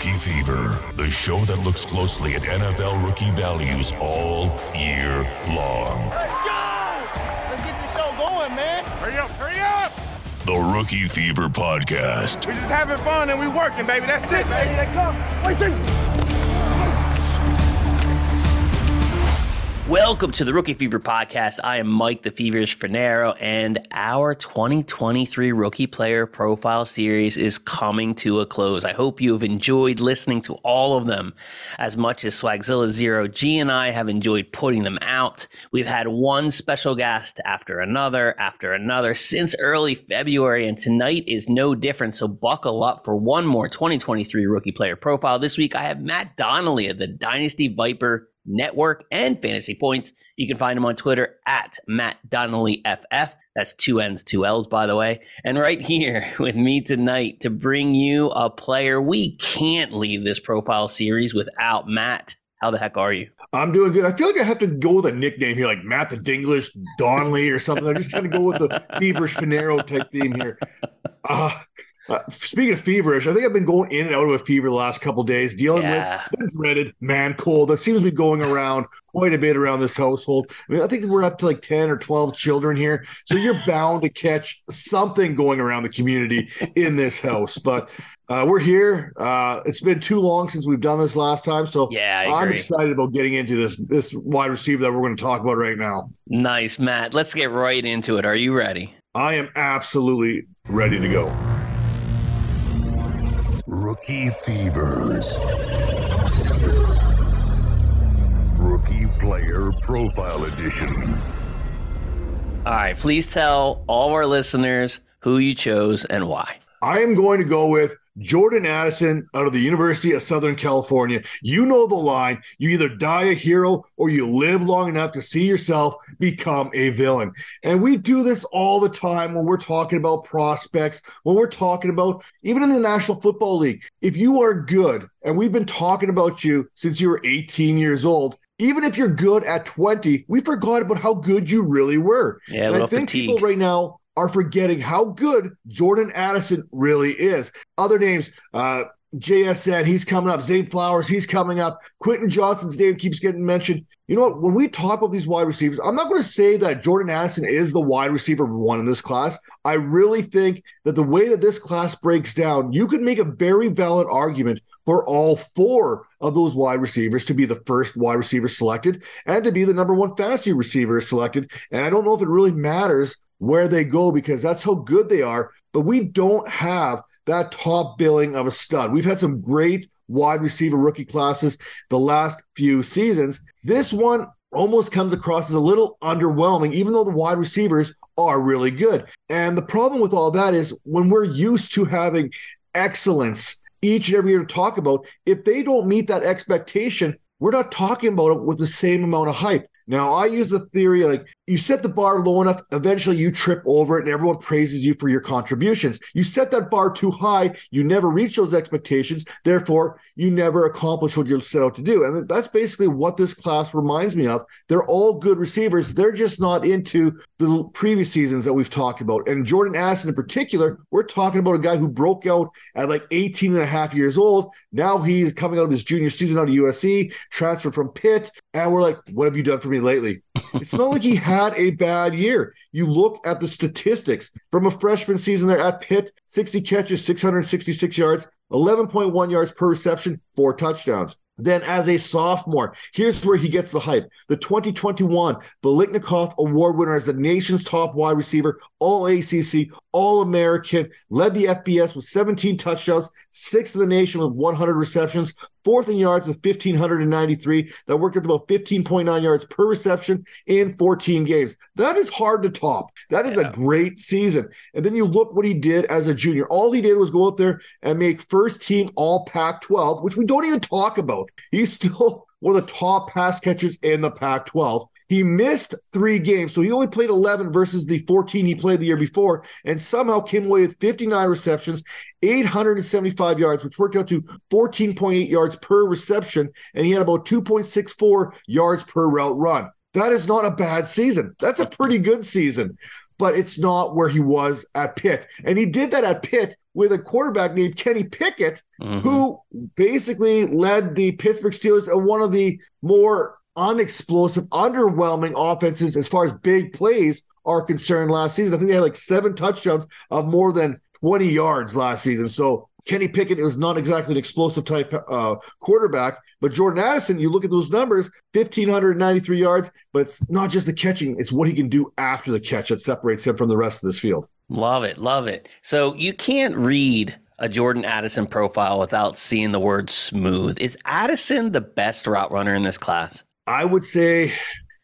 Rookie Fever, the show that looks closely at NFL rookie values all year long. Let's go! Let's get this show going, man. Hurry up, hurry up! The Rookie Fever Podcast. We're just having fun and we're working, baby. That's it, baby. They come. Wait, Welcome to the Rookie Fever podcast. I am Mike the Feverish Fanaro, and our 2023 Rookie Player Profile Series is coming to a close. I hope you have enjoyed listening to all of them as much as Swagzilla Zero G and I have enjoyed putting them out. We've had one special guest after another after another since early February, and tonight is no different. So buckle up for one more 2023 Rookie Player Profile. This week I have Matt Donnelly of the Dynasty Viper Network and Fantasy Points. You can find him on Twitter at Matt Donnelly FF. That's two N's, two L's, by the way. And right here with me tonight to bring you a player. We can't leave this profile series without Matt. How the heck are you? I'm doing good. I feel like I have to go with a nickname here, like Matt the Dinglish, Donnelly, or something. I'm just trying to go with the feverish Fanaro type theme here. Uh, uh, speaking of feverish, I think I've been going in and out of a fever the last couple days, dealing Yeah. with dreaded man cold that seems to be going around quite a bit around this household. I mean, I think we're up to like 10 or 12 children here. So you're bound to catch something going around the community in this house. But uh, we're here. Uh, it's been too long since we've done this last time. So Yeah, I I'm excited about getting into this this wide receiver that we're going to talk about right now. Nice, Matt. Let's get right into it. Are you ready? I am absolutely ready to go. Rookie Fevers. Rookie Player Profile Edition. All right. Please tell all our listeners who you chose and why. I am going to go with Jordan Addison out of the University of Southern California. You know the line. You either die a hero or you live long enough to see yourself become a villain. And we do this all the time when we're talking about prospects, when we're talking about even in the National Football League. If you are good, and we've been talking about you since you were 18 years old, even if you're good at 20, we forgot about how good you really were. Yeah, And I think fatigue. people right now are forgetting how good Jordan Addison really is. Other names, uh, JSN, he's coming up. Zay Flowers, he's coming up. Quentin Johnston's name keeps getting mentioned. You know what? When we talk about these wide receivers, I'm not going to say that Jordan Addison is the wide receiver one in this class. I really think that the way that this class breaks down, you could make a very valid argument for all four of those wide receivers to be the first wide receiver selected and to be the number one fantasy receiver selected. And I don't know if it really matters where they go because that's how good they are. But we don't have that top billing of a stud. We've had some great wide receiver rookie classes the last few seasons. This one almost comes across as a little underwhelming, even though the wide receivers are really good. And the problem with all that is when we're used to having excellence each and every year to talk about, if they don't meet that expectation, we're not talking about it with the same amount of hype. Now, I use the theory like you set the bar low enough, eventually you trip over it and everyone praises you for your contributions. You set that bar too high, you never reach those expectations. Therefore, you never accomplish what you're set out to do. And that's basically what this class reminds me of. They're all good receivers. They're just not into the previous seasons that we've talked about. And Jordan Addison in particular, we're talking about a guy who broke out at like 18 and a half years old. Now he's coming out of his junior season out of USC, transferred from Pitt. And we're like, what have you done for me lately? it's not like he had a bad year. You look at the statistics from a freshman season there at Pitt 60 catches, 666 yards, 11.1 yards per reception, four touchdowns. Then, as a sophomore, here's where he gets the hype. The 2021 Biletnikoff Award winner as the nation's top wide receiver, all ACC, all American, led the FBS with 17 touchdowns, sixth in the nation with 100 receptions, fourth in yards with 1,593. That worked out to about 15.9 yards per reception in 14 games. That is hard to top. That is a great season. And then you look what he did as a junior. All he did was go out there and make first team all Pac 12, which we don't even talk about. He's still one of the top pass catchers in the Pac 12. He missed three games, so he only played 11 versus the 14 he played the year before, and somehow came away with 59 receptions, 875 yards, which worked out to 14.8 yards per reception, and he had about 2.64 yards per route run. That is not a bad season. That's a pretty good season. but it's not where he was at Pitt. And he did that at Pitt with a quarterback named Kenny Pickett, mm-hmm. who basically led the Pittsburgh Steelers in one of the more unexplosive, underwhelming offenses as far as big plays are concerned last season. I think they had like seven touchdowns of more than 20 yards last season. So Kenny Pickett is not exactly an explosive type uh, quarterback, but Jordan Addison, you look at those numbers 1,593 yards, but it's not just the catching, it's what he can do after the catch that separates him from the rest of this field. Love it. Love it. So you can't read a Jordan Addison profile without seeing the word smooth. Is Addison the best route runner in this class? I would say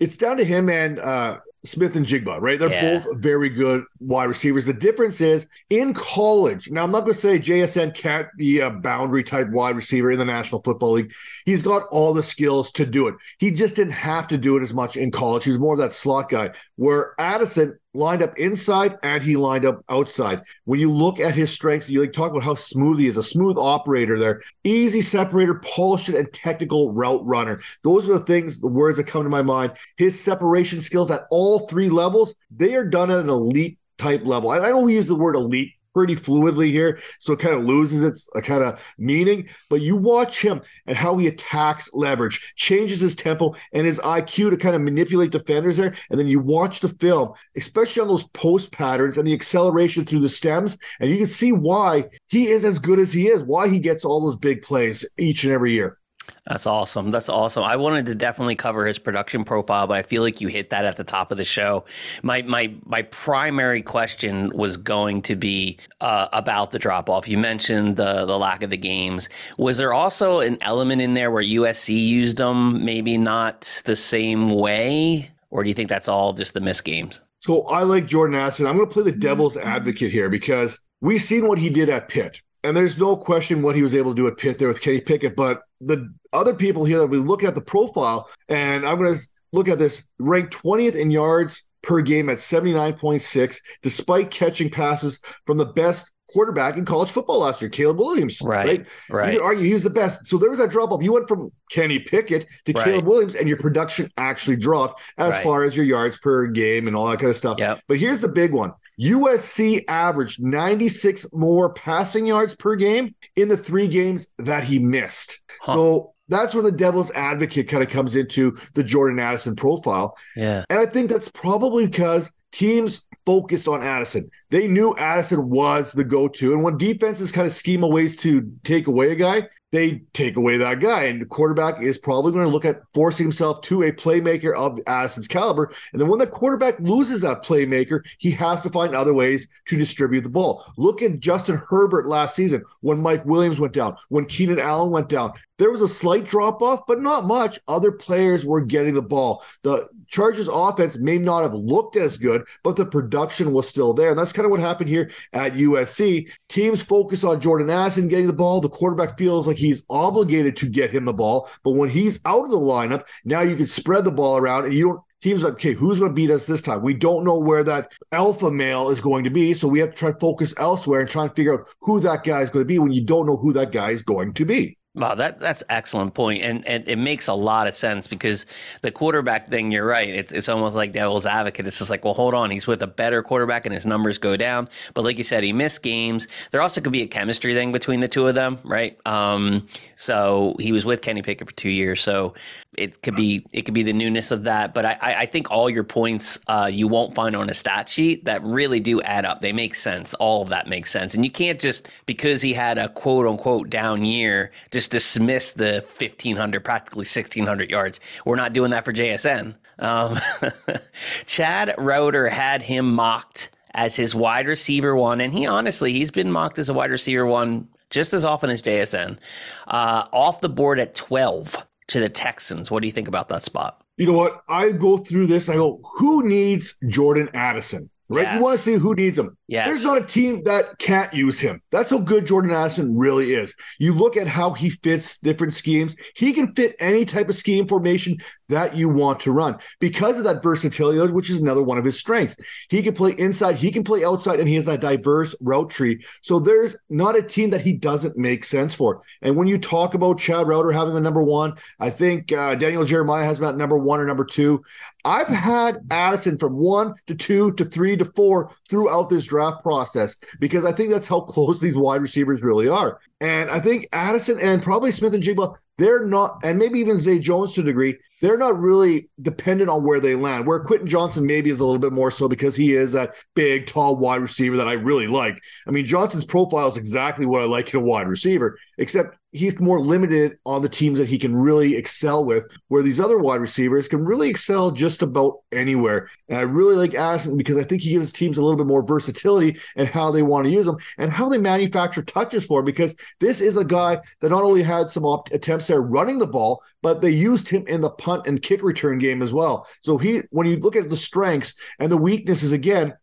it's down to him and uh, Smith-Njigba, right? They're yeah. both very good wide receivers. The difference is in college. Now, I'm not going to say JSN can't be a boundary type wide receiver in the National Football League. He's got all the skills to do it. He just didn't have to do it as much in college. He was more of that slot guy. Where Addison lined up inside and he lined up outside. When you look at his strengths, you like talk about how smooth he is, a smooth operator there, easy separator, polished and technical route runner. Those are the things, the words that come to my mind. His separation skills at all three levels, they are done at an elite type level. I don't use the word elite pretty fluidly here, so it kind of loses its uh, kind of meaning. But you watch him and how he attacks leverage, changes his tempo and his IQ to kind of manipulate defenders there. And then you watch the film, especially on those post patterns and the acceleration through the stems, and you can see why he is as good as he is, why he gets all those big plays each and every year. That's awesome. That's awesome. I wanted to definitely cover his production profile, but I feel like you hit that at the top of the show. My my my primary question was going to be uh, about the drop off. You mentioned the the lack of the games. Was there also an element in there where USC used them, maybe not the same way, or do you think that's all just the missed games? So I like Jordan Addison. I'm going to play the devil's advocate here because we've seen what he did at Pitt. And there's no question what he was able to do at Pitt there with Kenny Pickett. But the other people here that we look at the profile, and I'm going to look at this ranked 20th in yards per game at 79.6, despite catching passes from the best quarterback in college football last year, Caleb Williams. Right. Right. right. You could argue he's the best. So there was that drop off. You went from Kenny Pickett to right. Caleb Williams, and your production actually dropped as right. far as your yards per game and all that kind of stuff. Yep. But here's the big one USC averaged 96 more passing yards per game in the three games that he missed. Huh. So that's where the devil's advocate kind of comes into the Jordan Addison profile. Yeah. And I think that's probably because teams focused on Addison. They knew Addison was the go to. And when defenses kind of scheme a ways to take away a guy, they take away that guy. And the quarterback is probably going to look at forcing himself to a playmaker of Addison's caliber. And then when the quarterback loses that playmaker, he has to find other ways to distribute the ball. Look at Justin Herbert last season when Mike Williams went down, when Keenan Allen went down. There was a slight drop off, but not much. Other players were getting the ball. The Chargers offense may not have looked as good, but the production was still there. And that's kind of what happened here at USC. Teams focus on Jordan Addison getting the ball. The quarterback feels like he's obligated to get him the ball. But when he's out of the lineup, now you can spread the ball around and you don't teams like, okay, who's going to beat us this time? We don't know where that alpha male is going to be. So we have to try to focus elsewhere and try and figure out who that guy is going to be when you don't know who that guy is going to be. Wow, that that's excellent point, and and it makes a lot of sense because the quarterback thing. You're right. It's it's almost like devil's advocate. It's just like, well, hold on, he's with a better quarterback, and his numbers go down. But like you said, he missed games. There also could be a chemistry thing between the two of them, right? Um, so he was with Kenny Pickett for two years, so it could be it could be the newness of that. But I I think all your points uh, you won't find on a stat sheet that really do add up. They make sense. All of that makes sense, and you can't just because he had a quote unquote down year just dismiss the 1,500, practically 1,600 yards. We're not doing that for JSN. Um, Chad Reuter had him mocked as his wide receiver one, and he honestly, he's been mocked as a wide receiver one just as often as JSN. Uh, off the board at 12 to the Texans. What do you think about that spot? You know what? I go through this. I go, who needs Jordan Addison? Right? Yes. You want to see who needs him. There's not a team that can't use him. That's how good Jordan Addison really is. You look at how he fits different schemes. He can fit any type of scheme formation that you want to run because of that versatility, which is another one of his strengths. He can play inside, he can play outside, and he has that diverse route tree. So there's not a team that he doesn't make sense for. And when you talk about Chad Reuter having a number one, I think uh, Daniel Jeremiah has about number one or number two. I've had Addison from one to two to three to four throughout this draft process because I think that's how close these wide receivers really are. And I think Addison and probably Smith-Njigba they're not, and maybe even Zay Jones to a degree, they're not really dependent on where they land. Where Quentin Johnston maybe is a little bit more so because he is that big, tall wide receiver that I really like. I mean, Johnston's profile is exactly what I like in a wide receiver, except he's more limited on the teams that he can really excel with, where these other wide receivers can really excel just about anywhere. And I really like Addison because I think he gives teams a little bit more versatility and how they want to use them and how they manufacture touches for him. Because this is a guy that not only had some op- attempts there running the ball, but they used him in the punt and kick return game as well. So he, when you look at the strengths and the weaknesses again,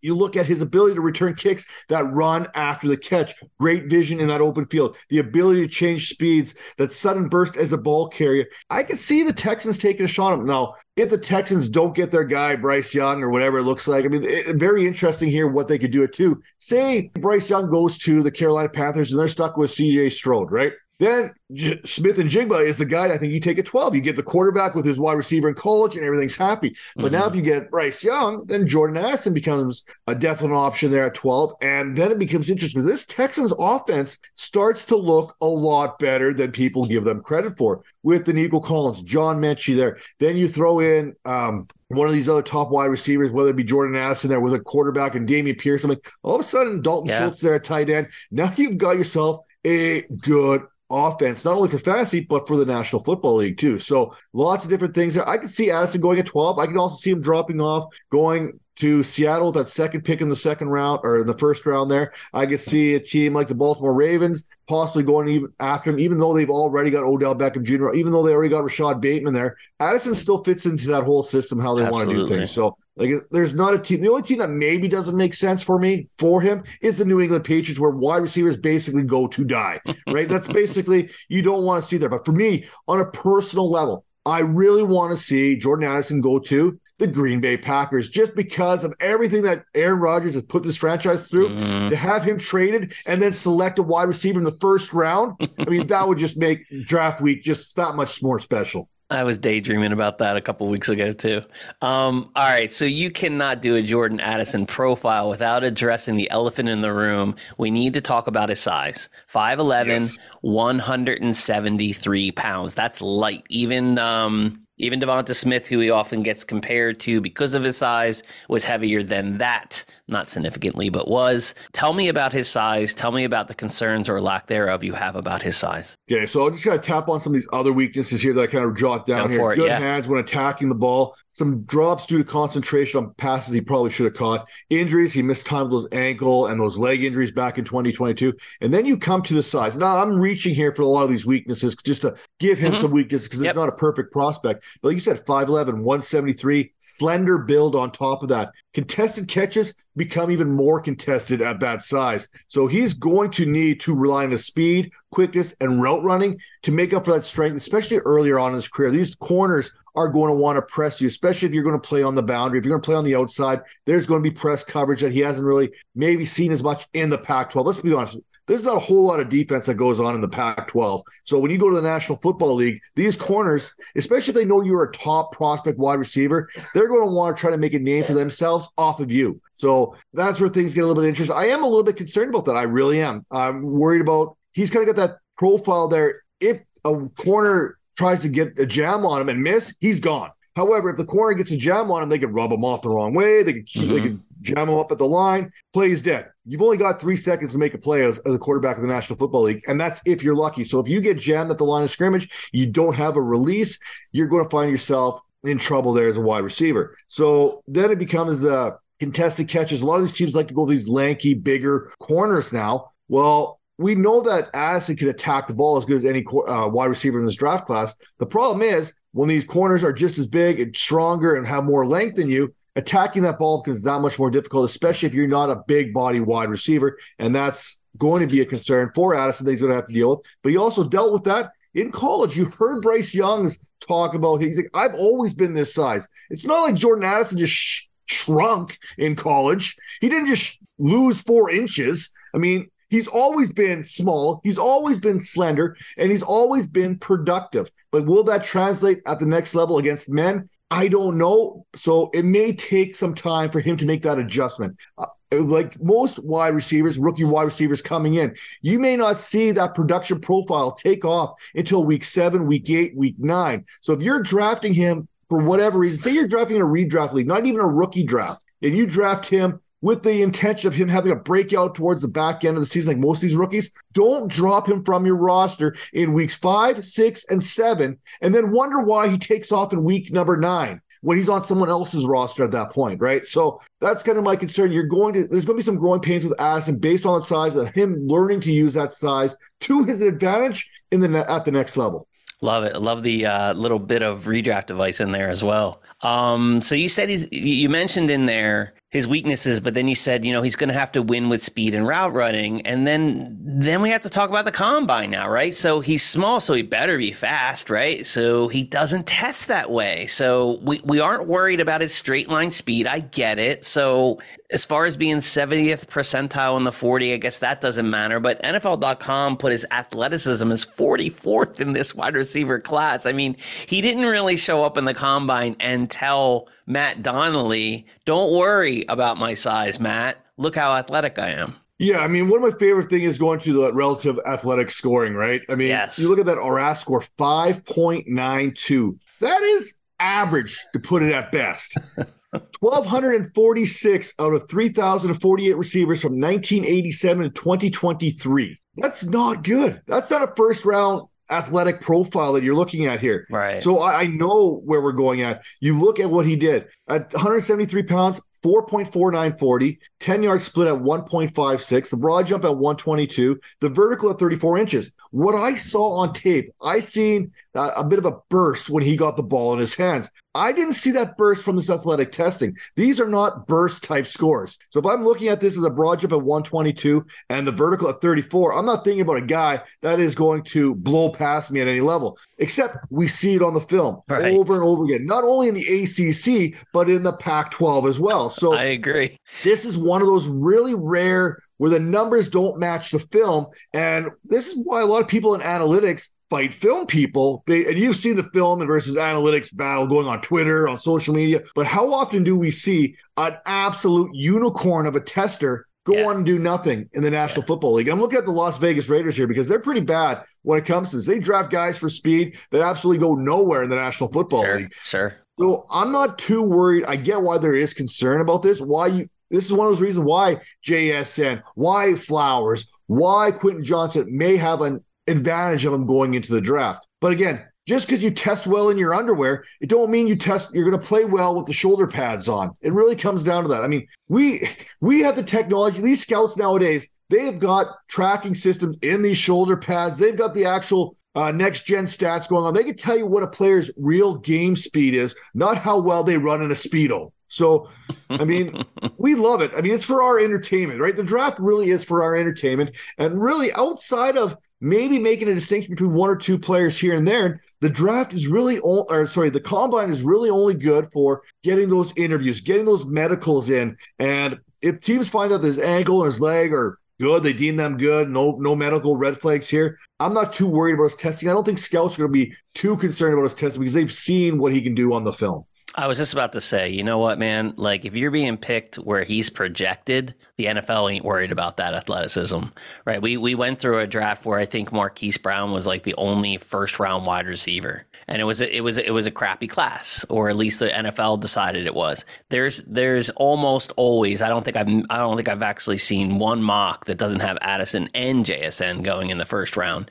you look at his ability to return kicks that run after the catch, great vision in that open field, the ability to change speeds, that sudden burst as a ball carrier. I can see the Texans taking a shot at him. Now, if the Texans don't get their guy, Bryce Young, or whatever it looks like, I mean, it, very interesting here what they could do it too. Say Bryce Young goes to the Carolina Panthers and they're stuck with CJ Stroud, right? Then J- Smith-Njigba is the guy I think you take at 12. You get the quarterback with his wide receiver in college and everything's happy. But mm-hmm. now if you get Bryce Young, then Jordan Addison becomes a definite option there at 12. And then it becomes interesting. This Texans offense starts to look a lot better than people give them credit for with the Nico Collins, John Metchie there. Then you throw in um, one of these other top wide receivers, whether it be Jordan Addison there with a quarterback and Dameon Pierce. I'm like, all of a sudden, Dalton yeah. Schultz there at tight end. Now you've got yourself a good offense, not only for fantasy, but for the National Football League too. So lots of different things there. I can see Addison going at 12. I can also see him dropping off, going to Seattle, that second pick in the second round or the first round there. I could see a team like the Baltimore Ravens possibly going even after him, even though they've already got Odell Beckham Jr., even though they already got Rashod Bateman there. Addison still fits into that whole system, how they want to do things. So like there's not a team. The only team that maybe doesn't make sense for me for him is the New England Patriots, where wide receivers basically go to die. Right? That's basically you don't want to see there. But for me, on a personal level, I really want to see Jordan Addison go to the Green Bay Packers just because of everything that Aaron Rodgers has put this franchise through. Mm. To have him traded and then select a wide receiver in the first round, I mean, that would just make draft week just that much more special. I was daydreaming about that a couple weeks ago too. Um, all right, so you cannot do a Jordan Addison profile without addressing the elephant in the room. We need to talk about his size 5'11, yes. 173 pounds. That's light. Even um, even Devonta Smith, who he often gets compared to because of his size, was heavier than that. Not significantly, but was. Tell me about his size. Tell me about the concerns or lack thereof you have about his size. Okay, so I'll just kind of tap on some of these other weaknesses here that I kind of jot down Go here. Good yeah. hands when attacking the ball. Some drops due to concentration on passes he probably should have caught. Injuries, he missed time with those ankle and those leg injuries back in 2022. And then you come to the size. Now I'm reaching here for a lot of these weaknesses just to give him mm-hmm. some weaknesses because yep. it's not a perfect prospect. But like you said, 5'11, 173, slender build on top of that. Contested catches become even more contested at that size. So he's going to need to rely on his speed, quickness, and route running to make up for that strength, especially earlier on in his career. These corners are going to want to press you, especially if you're going to play on the boundary. If you're going to play on the outside, there's going to be press coverage that he hasn't really maybe seen as much in the Pac 12. Let's be honest there's not a whole lot of defense that goes on in the Pac 12. So when you go to the National Football League, these corners, especially if they know you're a top prospect wide receiver, they're going to want to try to make a name for themselves off of you. So that's where things get a little bit interesting. I am a little bit concerned about that. I really am. I'm worried about he's kind of got that profile there. If a corner tries to get a jam on him and miss, he's gone. However, if the corner gets a jam on him, they could rub him off the wrong way. They could keep, mm-hmm. they could jam him up at the line. Plays dead. You've only got three seconds to make a play as, as the quarterback of the National Football League, and that's if you're lucky. So if you get jammed at the line of scrimmage, you don't have a release, you're going to find yourself in trouble there as a wide receiver. So then it becomes uh, contested catches. A lot of these teams like to go to these lanky, bigger corners now. Well, we know that Addison can attack the ball as good as any uh, wide receiver in this draft class. The problem is when these corners are just as big and stronger and have more length than you, attacking that ball becomes that much more difficult, especially if you're not a big body wide receiver. And that's going to be a concern for Addison that he's going to have to deal with. But he also dealt with that in college. You heard Bryce Young's talk about he's like, I've always been this size. It's not like Jordan Addison just sh- shrunk in college. He didn't just lose four inches. I mean, He's always been small, he's always been slender, and he's always been productive. But will that translate at the next level against men? I don't know. So it may take some time for him to make that adjustment. Uh, like most wide receivers, rookie wide receivers coming in, you may not see that production profile take off until week seven, week eight, week nine. So if you're drafting him for whatever reason, say you're drafting in a redraft league, not even a rookie draft, and you draft him with the intention of him having a breakout towards the back end of the season, like most of these rookies, don't drop him from your roster in weeks five, six, and seven, and then wonder why he takes off in week number nine when he's on someone else's roster at that point, right? So that's kind of my concern. You're going to there's going to be some growing pains with Addison based on the size of him learning to use that size to his advantage in the at the next level. Love it. Love the uh, little bit of redraft device in there as well. Um, so you said he's you mentioned in there his weaknesses, but then you said, you know, he's going to have to win with speed and route running, and then then we have to talk about the combine now, right? So he's small, so he better be fast, right? So he doesn't test that way. So we we aren't worried about his straight line speed. I get it. So as far as being 70th percentile in the 40, I guess that doesn't matter. But NFL.com put his athleticism as 44th in this wide receiver class. I mean, he didn't really show up in the combine and tell Matt Donnelly, don't worry about my size, Matt. Look how athletic I am. Yeah, I mean, one of my favorite things is going to the relative athletic scoring, right? I mean, yes. you look at that RAS score, 5.92. That is average to put it at best. 1,246 out of 3,048 receivers from 1987 to 2023. That's not good. That's not a first round athletic profile that you're looking at here. Right. So I, I know where we're going at. You look at what he did at 173 pounds, 4.4940, 10 yard split at 1.56, the broad jump at 122, the vertical at 34 inches. What I saw on tape, I seen uh, a bit of a burst when he got the ball in his hands. I didn't see that burst from this athletic testing. These are not burst type scores. So if I'm looking at this as a broad jump at 122 and the vertical at 34, I'm not thinking about a guy that is going to blow past me at any level, except we see it on the film right. over and over again, not only in the ACC, but in the Pac 12 as well. So I agree. This is one of those really rare where the numbers don't match the film. And this is why a lot of people in analytics fight film people. And you've seen the film versus analytics battle going on Twitter, on social media. But how often do we see an absolute unicorn of a tester go yeah. on and do nothing in the National yeah. Football League. And I'm looking at the Las Vegas Raiders here because they're pretty bad when it comes to this. They draft guys for speed that absolutely go nowhere in the National Football sure, League. Sure. So I'm not too worried. I get why there is concern about this. Why you this is one of those reasons why JSN, why Flowers, why Quentin Johnston may have an advantage of him going into the draft. But again, just because you test well in your underwear, it don't mean you test you're going to play well with the shoulder pads on. It really comes down to that. I mean, we we have the technology. These scouts nowadays, they have got tracking systems in these shoulder pads. They've got the actual uh, next gen stats going on. They can tell you what a player's real game speed is, not how well they run in a speedo. So, I mean, we love it. I mean, it's for our entertainment, right? The draft really is for our entertainment, and really outside of maybe making a distinction between one or two players here and there. The draft is really, or sorry, the combine is really only good for getting those interviews, getting those medicals in. And if teams find out that his ankle and his leg are good, they deem them good, no no medical red flags here. I'm not too worried about his testing. I don't think scouts are going to be too concerned about his testing because they've seen what he can do on the film. I was just about to say, you know what, man? Like, if you're being picked where he's projected, the NFL ain't worried about that athleticism, right? We we went through a draft where I think Marquise Brown was like the only first round wide receiver, and it was a, it was it was a crappy class, or at least the NFL decided it was. There's there's almost always I don't think I've I don't think I've actually seen one mock that doesn't have Addison and JSN going in the first round.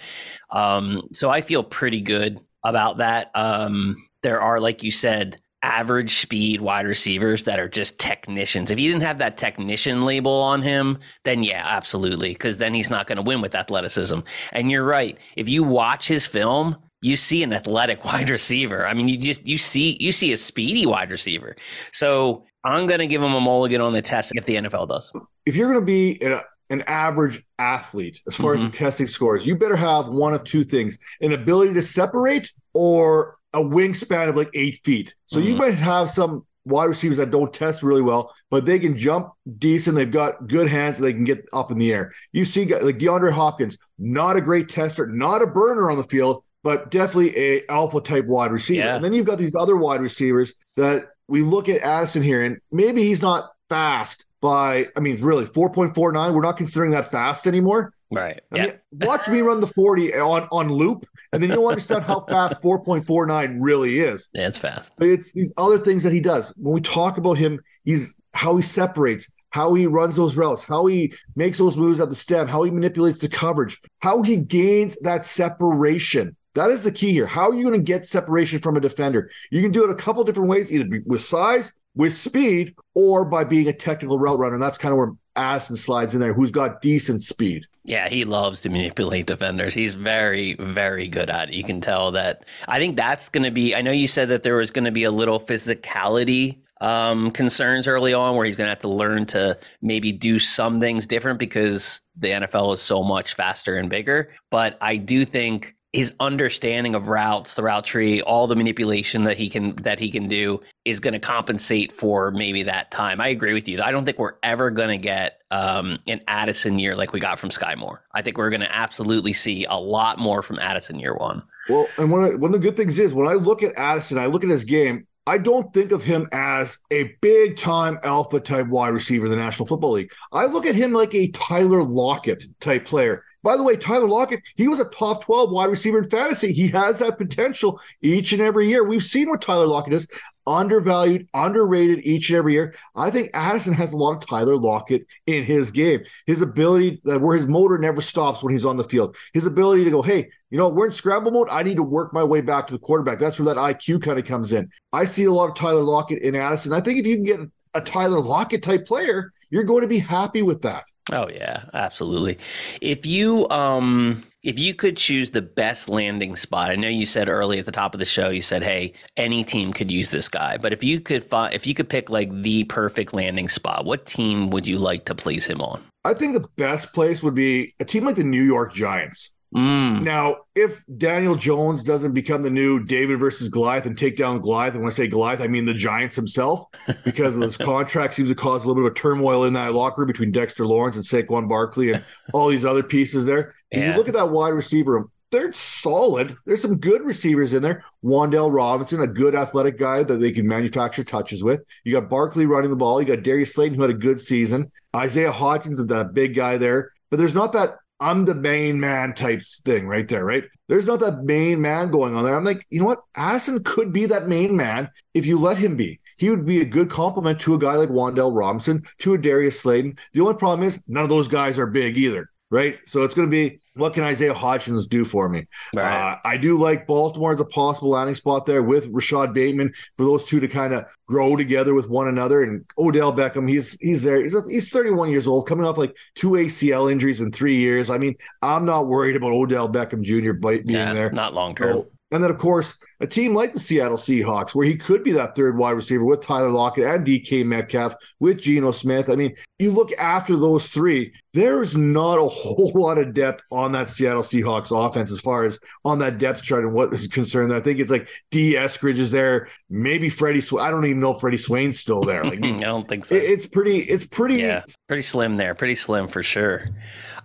Um, so I feel pretty good about that. Um, there are, like you said average speed wide receivers that are just technicians. If you didn't have that technician label on him, then yeah, absolutely, because then he's not going to win with athleticism. And you're right. If you watch his film, you see an athletic wide receiver. I mean, you just you see you see a speedy wide receiver. So I'm going to give him a mulligan on the test if the NFL does. If you're going to be a, an average athlete as far mm-hmm. as the testing scores, you better have one of two things: an ability to separate or a wingspan of like eight feet. So mm-hmm. you might have some wide receivers that don't test really well, but they can jump decent. They've got good hands. And they can get up in the air. You see, like DeAndre Hopkins, not a great tester, not a burner on the field, but definitely a alpha type wide receiver. Yeah. And then you've got these other wide receivers that we look at Addison here, and maybe he's not fast by, I mean, really 4.49. We're not considering that fast anymore. Right. I yeah. mean, watch me run the 40 on, on loop, and then you'll understand how fast 4.49 really is. yeah, it's fast. But it's these other things that he does. When we talk about him, he's how he separates, how he runs those routes, how he makes those moves at the stem, how he manipulates the coverage, how he gains that separation. That is the key here. How are you going to get separation from a defender? You can do it a couple different ways, either with size, with speed, or by being a technical route runner. And that's kind of where Addison slides in there, who's got decent speed. Yeah, he loves to manipulate defenders. He's very, very good at it. You can tell that. I think that's going to be. I know you said that there was going to be a little physicality um, concerns early on where he's going to have to learn to maybe do some things different because the NFL is so much faster and bigger. But I do think his understanding of routes, the route tree, all the manipulation that he can that he can do is going to compensate for maybe that time. I agree with you. I don't think we're ever going to get um, an Addison year like we got from Skyy Moore. I think we're going to absolutely see a lot more from Addison year one. Well, and one of, one of the good things is when I look at Addison, I look at his game. I don't think of him as a big time alpha type wide receiver in the National Football League. I look at him like a Tyler Lockett type player. By the way, Tyler Lockett, he was a top 12 wide receiver in fantasy. He has that potential each and every year. We've seen what Tyler Lockett is undervalued, underrated each and every year. I think Addison has a lot of Tyler Lockett in his game. His ability where his motor never stops when he's on the field. His ability to go, hey, you know, we're in scramble mode. I need to work my way back to the quarterback. That's where that IQ kind of comes in. I see a lot of Tyler Lockett in Addison. I think if you can get a Tyler Lockett type player, you're going to be happy with that. Oh yeah, absolutely. If you um if you could choose the best landing spot, I know you said early at the top of the show, you said, "Hey, any team could use this guy." But if you could find, if you could pick like the perfect landing spot, what team would you like to place him on? I think the best place would be a team like the New York Giants. Mm, Now, if Daniel Jones doesn't become the new David versus Goliath and take down Goliath, and when I say Goliath, I mean the Giants himself, because of this contract seems to cause a little bit of a turmoil in that locker room between Dexter Lawrence and Saquon Barkley and all these other pieces there. Yeah. you look at that wide receiver room, they're solid. There's some good receivers in there. Wan'Dale Robinson, a good athletic guy that they can manufacture touches with. You got Barkley running the ball. You got Darius Slayton, who had a good season. Isaiah Hodgins is that big guy there. But there's not that I'm the main man type thing right there, right? There's not that main man going on there. I'm like, you know what? Addison could be that main man if you let him be. He would be a good complement to a guy like Wan'Dale Robinson, to a Darius Slayton. The only problem is none of those guys are big either, right? So it's going to be what can Isaiah Hodgins do for me? right. Uh, I do like Baltimore as a possible landing spot there with Rashod Bateman for those two to kind of grow together with one another. And Odell Beckham, he's he's there. He's he's 31 years old, coming off like two ACL injuries in three years. I mean, I'm not worried about Odell Beckham Jr. being yeah, there. not long term. So- and then, of course, a team like the Seattle Seahawks, where he could be that third wide receiver with Tyler Lockett and DK Metcalf, with Geno Smith. I mean, you look after those three, there's not a whole lot of depth on that Seattle Seahawks offense as far as on that depth chart and what is concerned. I think it's like Dee Eskridge is there, maybe Freddie. Sw- I don't even know if Freddie Swain's still there. Like, I don't think so. it- it's pretty. It's pretty. Yeah, pretty slim there. Pretty slim for sure.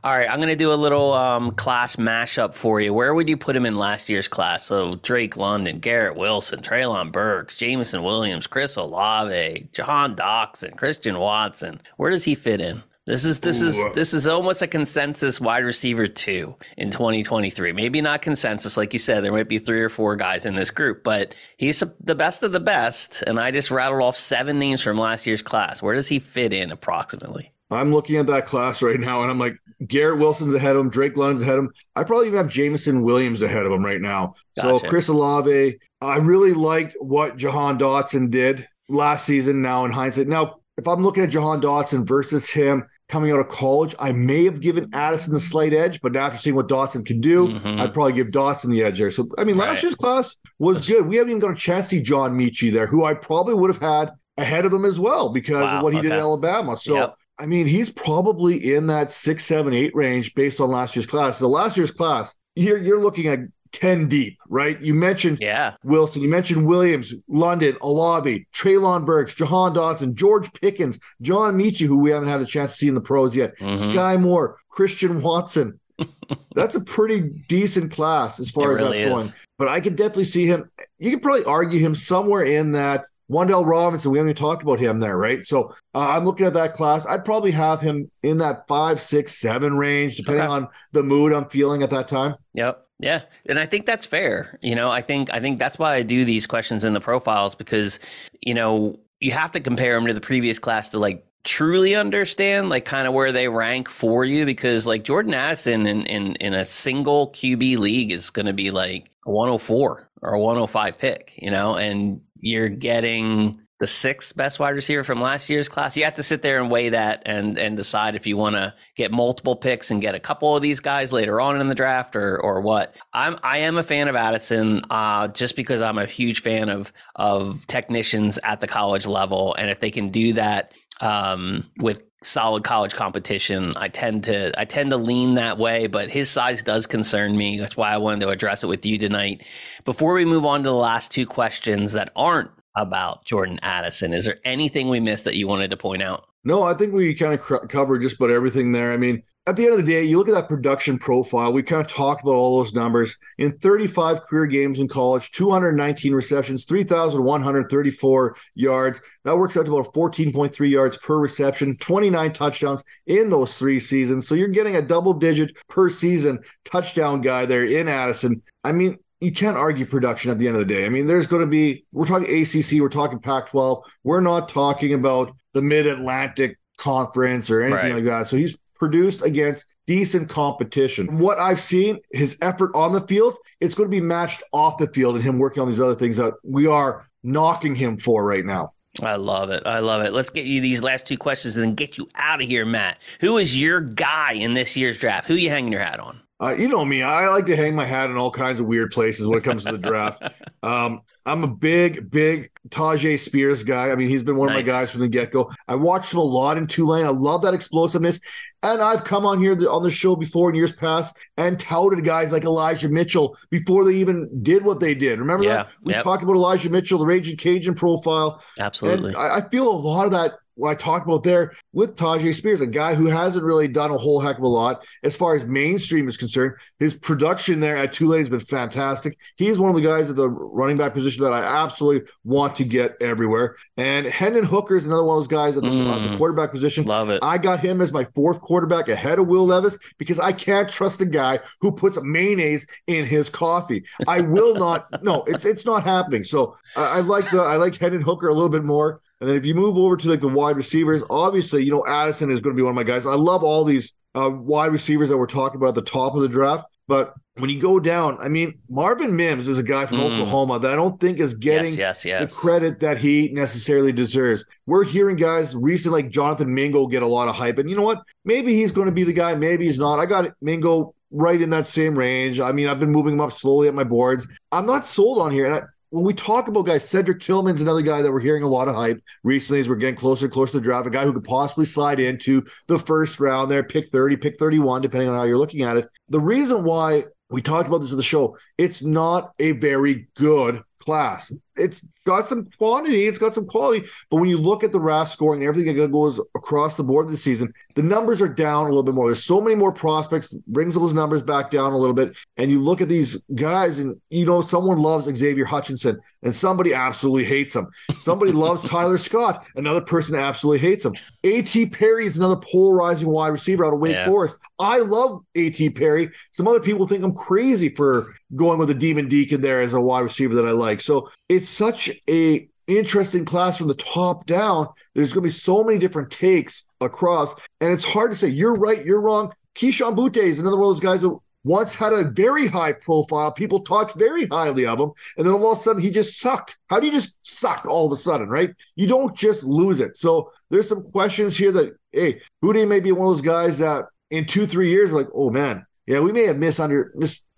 All right, I'm going to do a little um, class mashup for you. Where would you put him in last year's class? So Drake London, Garrett Wilson, Treylon Burks, Jameson Williams, Chris Olave, Jahan Dotson, Christian Watson. Where does he fit in? This is this is this is almost a consensus wide receiver two in 2023. Maybe not consensus, like you said. There might be three or four guys in this group, but he's the best of the best. And I just rattled off seven names from last year's class. Where does he fit in approximately? I'm looking at that class right now, and I'm like, Garrett Wilson's ahead of him, Drake London's ahead of him. I probably even have Jameson Williams ahead of him right now. So Chris Olave, I really like what Jahan Dotson did last season. Now in hindsight, now if I'm looking at Jahan Dotson versus him coming out of college, I may have given Addison the slight edge, but after seeing what Dotson can do, Mhm. I'd probably give Dotson the edge there. So I mean, last Right. year's class was good. We haven't even got a chance to see John Metchie there, who I probably would have had ahead of him as well because Wow, of what he did okay. at Alabama. So. Yep. I mean, he's probably in that six, seven, eight range based on last year's class. The last year's class, you're you're looking at 10 deep, right? You mentioned yeah. Wilson, you mentioned Williams, London, Olave, Treylon Burks, Jahan Dotson, George Pickens, John Metchie, who we haven't had a chance to see in the pros yet, Mhm. Skyy Moore, Christian Watson. that's a pretty decent class as far It as really that's is. going. But I could definitely see him. You could probably argue him somewhere in that Wan'Dale Robinson. We haven't even talked about him there, right? So uh, I'm looking at that class. I'd probably have him in that five, six, seven range, depending Okay. on the mood I'm feeling at that time. Yep. Yeah. And I think that's fair. You know, I think I think that's why I do these questions in the profiles because, you know, you have to compare them to the previous class to like truly understand like kind of where they rank for you because like Jordan Addison in in, in a single QB league is going to be like a 104 or a 105 pick, you know, and you're getting the sixth best wide receiver from last year's class. You have to sit there and weigh that and and decide if you want to get multiple picks and get a couple of these guys later on in the draft or or what. I'm I am a fan of Addison uh, just because I'm a huge fan of of technicians at the college level, and if they can do that um, with solid college competition, I tend to I tend to lean that way. But his size does concern me. That's why I wanted to address it with you tonight. Before we move on to the last two questions that aren't about Jordan Addison, is there anything we missed that you wanted to point out? No, I think we kind of cr- covered just about everything there. I mean, at the end of the day, you look at that production profile. We kind of talked about all those numbers. In 35 career games in college, 219 receptions, 3,134 yards. That works out to about 14.3 yards per reception, 29 touchdowns in those three seasons. So you're getting a double digit per season touchdown guy there in Addison. I mean, you can't argue production at the end of the day. I mean, there's going to be, we're talking ACC, we're talking Pac 12. We're not talking about the mid Atlantic conference or anything Right. like that. So he's produced against decent competition. What I've seen, his effort on the field, it's going to be matched off the field and him working on these other things that we are knocking him for right now. I love it. I love it. Let's get you these last two questions and then get you out of here, Matt. Who is your guy in this year's draft? Who are you hanging your hat on? Uh, you know me, I like to hang my hat in all kinds of weird places when it comes to the draft. Um, I'm a big, big Tyjae Spears guy. I mean, he's been one of my guys from the get go. I watched him a lot in Tulane. I love that explosiveness. And I've come on here on the show before in years past and touted guys like Elijah Mitchell before they even did what they did. Remember Yeah, that? We yep. talked about Elijah Mitchell, the Raging Cajun profile. Absolutely. I, I feel a lot of that what I talked about there with Tyjae Spears, a guy who hasn't really done a whole heck of a lot as far as mainstream is concerned. His production there at Tulane has been fantastic. He's one of the guys at the running back position that I absolutely want to get everywhere. And Hendon Hooker is another one of those guys at the, at the Mm. quarterback position. Love it. I got him as my fourth quarterback ahead of Will Levis because I can't trust a guy who puts mayonnaise in his coffee. I will not. No, it's it's not happening. So I, I like the I like Hendon Hooker a little bit more. And then if you move over to like the wide receivers, obviously you know Addison is going to be one of my guys. I love all these uh, wide receivers that we're talking about at the top of the draft, but when you go down, I mean Marvin Mims is a guy from Mm. Oklahoma that I don't think is getting yes, yes, the credit that he necessarily deserves. We're hearing guys recent like Jonathan Mingo get a lot of hype, and you know what? Maybe he's going to be the guy. Maybe he's not. I got Mingo right in that same range. I mean, I've been moving him up slowly at my boards. I'm not sold on here, and I, when we talk about guys, Cedric Tillman's another guy that we're hearing a lot of hype recently as we're getting closer and closer to the draft. A guy who could possibly slide into the first round there, pick 30, pick 31, depending on how you're looking at it. The reason why we talked about this in the show, it's not a very good class. It's got some quantity, it's got some quality, but when you look at the RAS scoring and everything that goes across the board this season, the numbers are down a little bit more. There's so many more prospects, brings those numbers back down a little bit. And you look at these guys, and you know, someone loves Xavier Hutchinson, and somebody absolutely hates him. Somebody loves Tyler Scott, another person absolutely hates him. A.T. Perry is another polarizing wide receiver out of Wake Yeah. Forest. I love A.T. Perry. Some other people think I'm crazy for going with a Demon Deacon there as a wide receiver that I like. So it's such a interesting class from the top down. There's going to be so many different takes across, and it's hard to say you're right, you're wrong. Kayshon Boutte is another one of those guys that once had a very high profile. People talked very highly of him, and then all of a sudden he just sucked. How do you just suck all of a sudden, right? You don't just lose it. So there's some questions here that hey, Boutte may be one of those guys that in two, three years, like, oh man, yeah, we may have misunder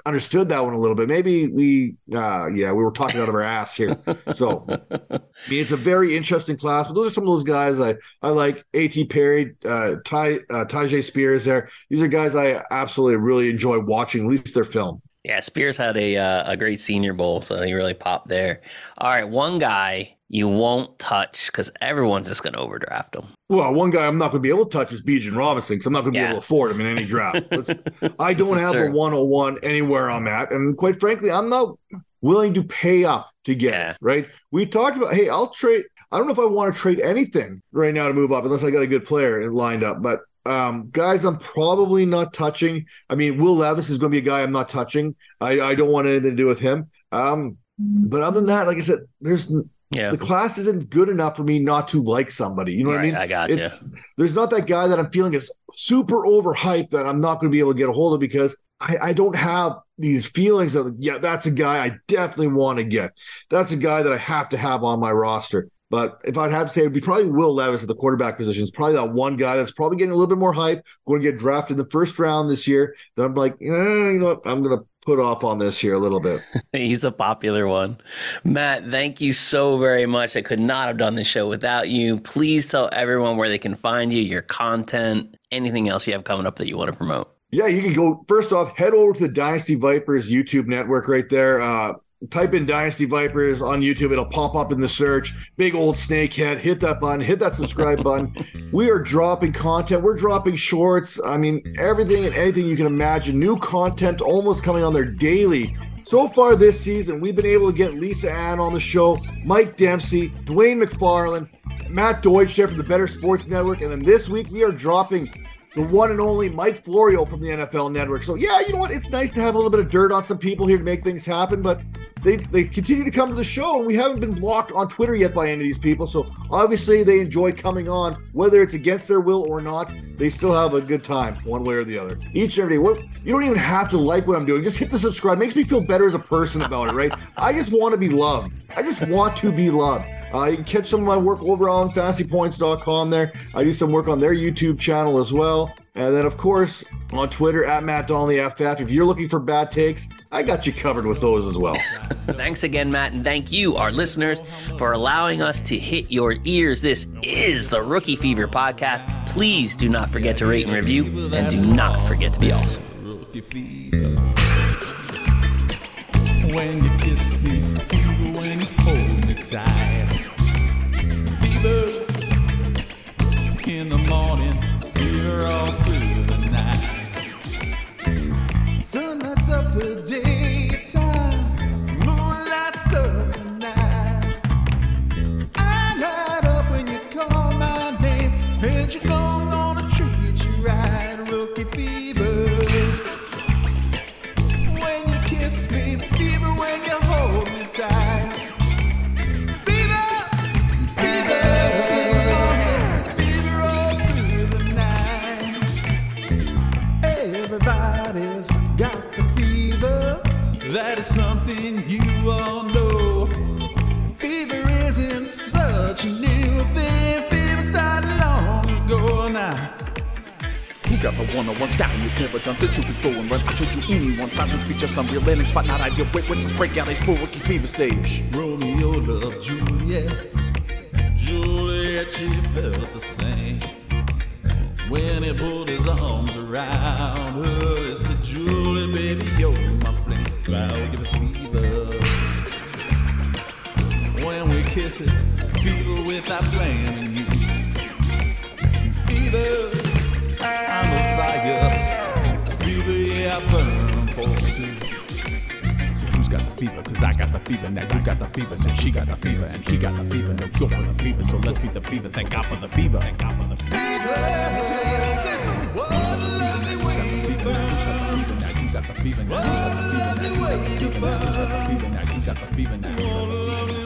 misunderstood that one a little bit. Maybe we, uh, yeah, we were talking out of our ass here. So I mean, it's a very interesting class. But those are some of those guys I I like. A.T. Perry, uh, Ty uh, Tyjae Spears. There, these are guys I absolutely really enjoy watching. At least their film. Yeah, Spears had a uh, a great Senior Bowl, so he really popped there. All right, one guy you won't touch because everyone's just going to overdraft him. Well, one guy I'm not going to be able to touch is Bijan Robinson because I'm not going to Yeah. be able to afford him in any draft. Let's- I don't have a true. 101 anywhere I'm at. And quite frankly, I'm not willing to pay up to get Yeah. it, right? We talked about, hey, I'll trade. I don't know if I want to trade anything right now to move up unless I got a good player lined up. But um, guys, I'm probably not touching. I mean, Will Levis is going to be a guy I'm not touching. I, I don't want anything to do with him. Um, but other than that, like I said, there's Yeah, the class isn't good enough for me not to like somebody. You know what I mean? I got you. There's not that guy that I'm feeling is super overhyped that I'm not going to be able to get a hold of because I, I don't have these feelings of yeah, that's a guy I definitely want to get. That's a guy that I have to have on my roster. But if I'd have to say, it'd be probably Will Levis at the quarterback position. It's probably that one guy that's probably getting a little bit more hype, going to get drafted in the first round this year. That I'm like, eh, you know what? I'm going to put off on this here a little bit. He's a popular one. Matt, thank you so very much. I could not have done this show without you. Please tell everyone where they can find you, your content, anything else you have coming up that you want to promote. Yeah, you can go first off, head over to the Dynasty Vipers YouTube network right there. Uh, type in Dynasty Vipers on YouTube, it'll pop up in the search. Big old snakehead, hit that button, hit that subscribe button. We are dropping content, we're dropping shorts. I mean, everything and anything you can imagine. New content almost coming on there daily. So far this season, we've been able to get Lisa Ann on the show, Mike Dempsey, Dwain McFarland, Matt Deutsch there from the Better Sports Network, and then this week we are dropping the one and only Mike Florio from the NFL Network. So yeah, you know what? It's nice to have a little bit of dirt on some people here to make things happen, but they they continue to come to the show, and we haven't been blocked on Twitter yet by any of these people. So obviously they enjoy coming on, whether it's against their will or not. They still have a good time, one way or the other. Each and every day. What you don't even have to like what I'm doing. Just hit the subscribe. Makes me feel better as a person about it, right? I just want to be loved. I just want to be loved. Uh, you can catch some of my work over on fantasypoints.com there. I do some work on their YouTube channel as well. And then, of course, on Twitter at Matt Donnelly FF. If you're looking for bad takes, I got you covered with those as well. Thanks again, Matt, and thank you, our listeners, for allowing us to hit your ears. This is the Rookie Fever podcast. Please do not forget to rate and review, and do not forget to be awesome. When you kiss me, fever when you hold me tight. Fever in the morning, fever all up the something you all know. Fever isn't such a new thing. Fever started long ago now. Who got the one on one scouting? It's never done this to before and run. I showed you anyone. Silence be just unreal landing spot, not ideal. Wait, when's this breakout? Age full rookie fever stage. Romeo loved Juliet. Juliet, she felt the same. When he put his arms around her, he said, Julie, baby, you're my flame. I'll give it fever. When we kiss it, fever without planning you. Fever, I'm a fire. Fever, yeah, I burn forsooth. So who's got the fever? Cause I got the fever. Now you got the fever. So she got the fever. And he got the fever. No cure for the fever. So let's feed the fever. Thank God for the fever. Thank God for the fever. The fever. Now you got the fever. Now you got the fever. Now you got the fever. Now